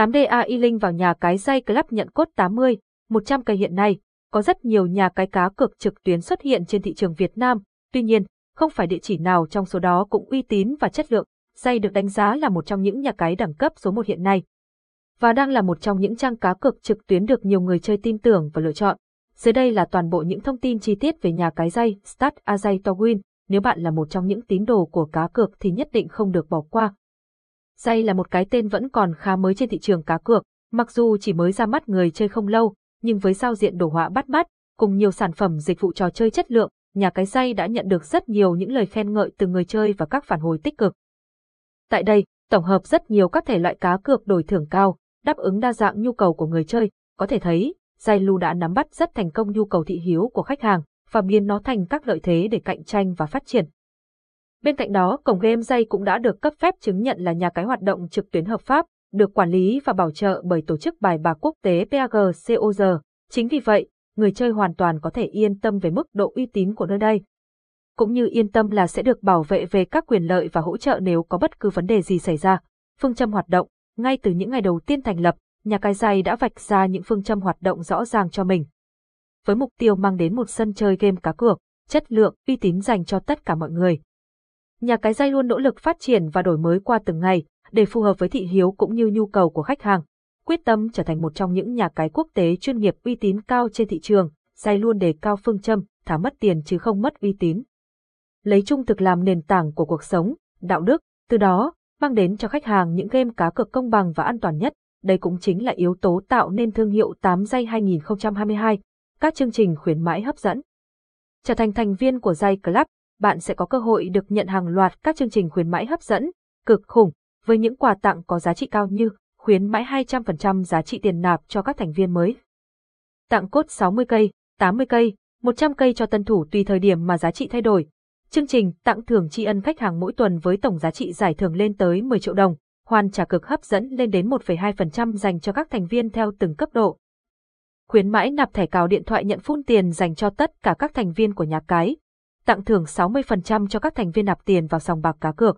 8DA y linh vào nhà cái dây club nhận cốt 80, 100 cây hiện nay, có rất nhiều nhà cái cá cược trực tuyến xuất hiện trên thị trường Việt Nam, tuy nhiên, không phải địa chỉ nào trong số đó cũng uy tín và chất lượng, dây được đánh giá là một trong những nhà cái đẳng cấp số 1 hiện nay. Và đang là một trong những trang cá cược trực tuyến được nhiều người chơi tin tưởng và lựa chọn. Dưới đây là toàn bộ những thông tin chi tiết về nhà cái dây Start a dây to win. Nếu bạn là một trong những tín đồ của cá cược thì nhất định không được bỏ qua. Say là một cái tên vẫn còn khá mới trên thị trường cá cược, mặc dù chỉ mới ra mắt người chơi không lâu, nhưng với giao diện đồ họa bắt mắt, cùng nhiều sản phẩm dịch vụ trò chơi chất lượng, nhà cái Say đã nhận được rất nhiều những lời khen ngợi từ người chơi và các phản hồi tích cực. Tại đây, tổng hợp rất nhiều các thể loại cá cược đổi thưởng cao, đáp ứng đa dạng nhu cầu của người chơi, có thể thấy, Zailu đã nắm bắt rất thành công nhu cầu thị hiếu của khách hàng và biến nó thành các lợi thế để cạnh tranh và phát triển. Bên cạnh đó, cổng game dây cũng đã được cấp phép chứng nhận là nhà cái hoạt động trực tuyến hợp pháp, được quản lý và bảo trợ bởi tổ chức bài bạc quốc tế PAGCOG. Chính vì vậy, người chơi hoàn toàn có thể yên tâm về mức độ uy tín của nơi đây. Cũng như yên tâm là sẽ được bảo vệ về các quyền lợi và hỗ trợ nếu có bất cứ vấn đề gì xảy ra. Phương châm hoạt động, ngay từ những ngày đầu tiên thành lập, nhà cái dây đã vạch ra những phương châm hoạt động rõ ràng cho mình. Với mục tiêu mang đến một sân chơi game cá cược, chất lượng, uy tín dành cho tất cả mọi người. Nhà cái dây luôn nỗ lực phát triển và đổi mới qua từng ngày, để phù hợp với thị hiếu cũng như nhu cầu của khách hàng. Quyết tâm trở thành một trong những nhà cái quốc tế chuyên nghiệp uy tín cao trên thị trường, dây luôn đề cao phương châm, thả mất tiền chứ không mất uy tín. Lấy trung thực làm nền tảng của cuộc sống, đạo đức, từ đó, mang đến cho khách hàng những game cá cược công bằng và an toàn nhất. Đây cũng chính là yếu tố tạo nên thương hiệu 8 giây 2022, các chương trình khuyến mãi hấp dẫn. Trở thành thành viên của Zay Club, bạn sẽ có cơ hội được nhận hàng loạt các chương trình khuyến mãi hấp dẫn, cực khủng, với những quà tặng có giá trị cao như khuyến mãi 200% giá trị tiền nạp cho các thành viên mới. Tặng cốt 60 cây, 80 cây, 100 cây cho tân thủ tùy thời điểm mà giá trị thay đổi. Chương trình tặng thưởng tri ân khách hàng mỗi tuần với tổng giá trị giải thưởng lên tới 10 triệu đồng, hoàn trả cực hấp dẫn lên đến 1,2% dành cho các thành viên theo từng cấp độ. Khuyến mãi nạp thẻ cào điện thoại nhận phun tiền dành cho tất cả các thành viên của nhà cái. Tặng thưởng 60% cho các thành viên nạp tiền vào sòng bạc cá cược.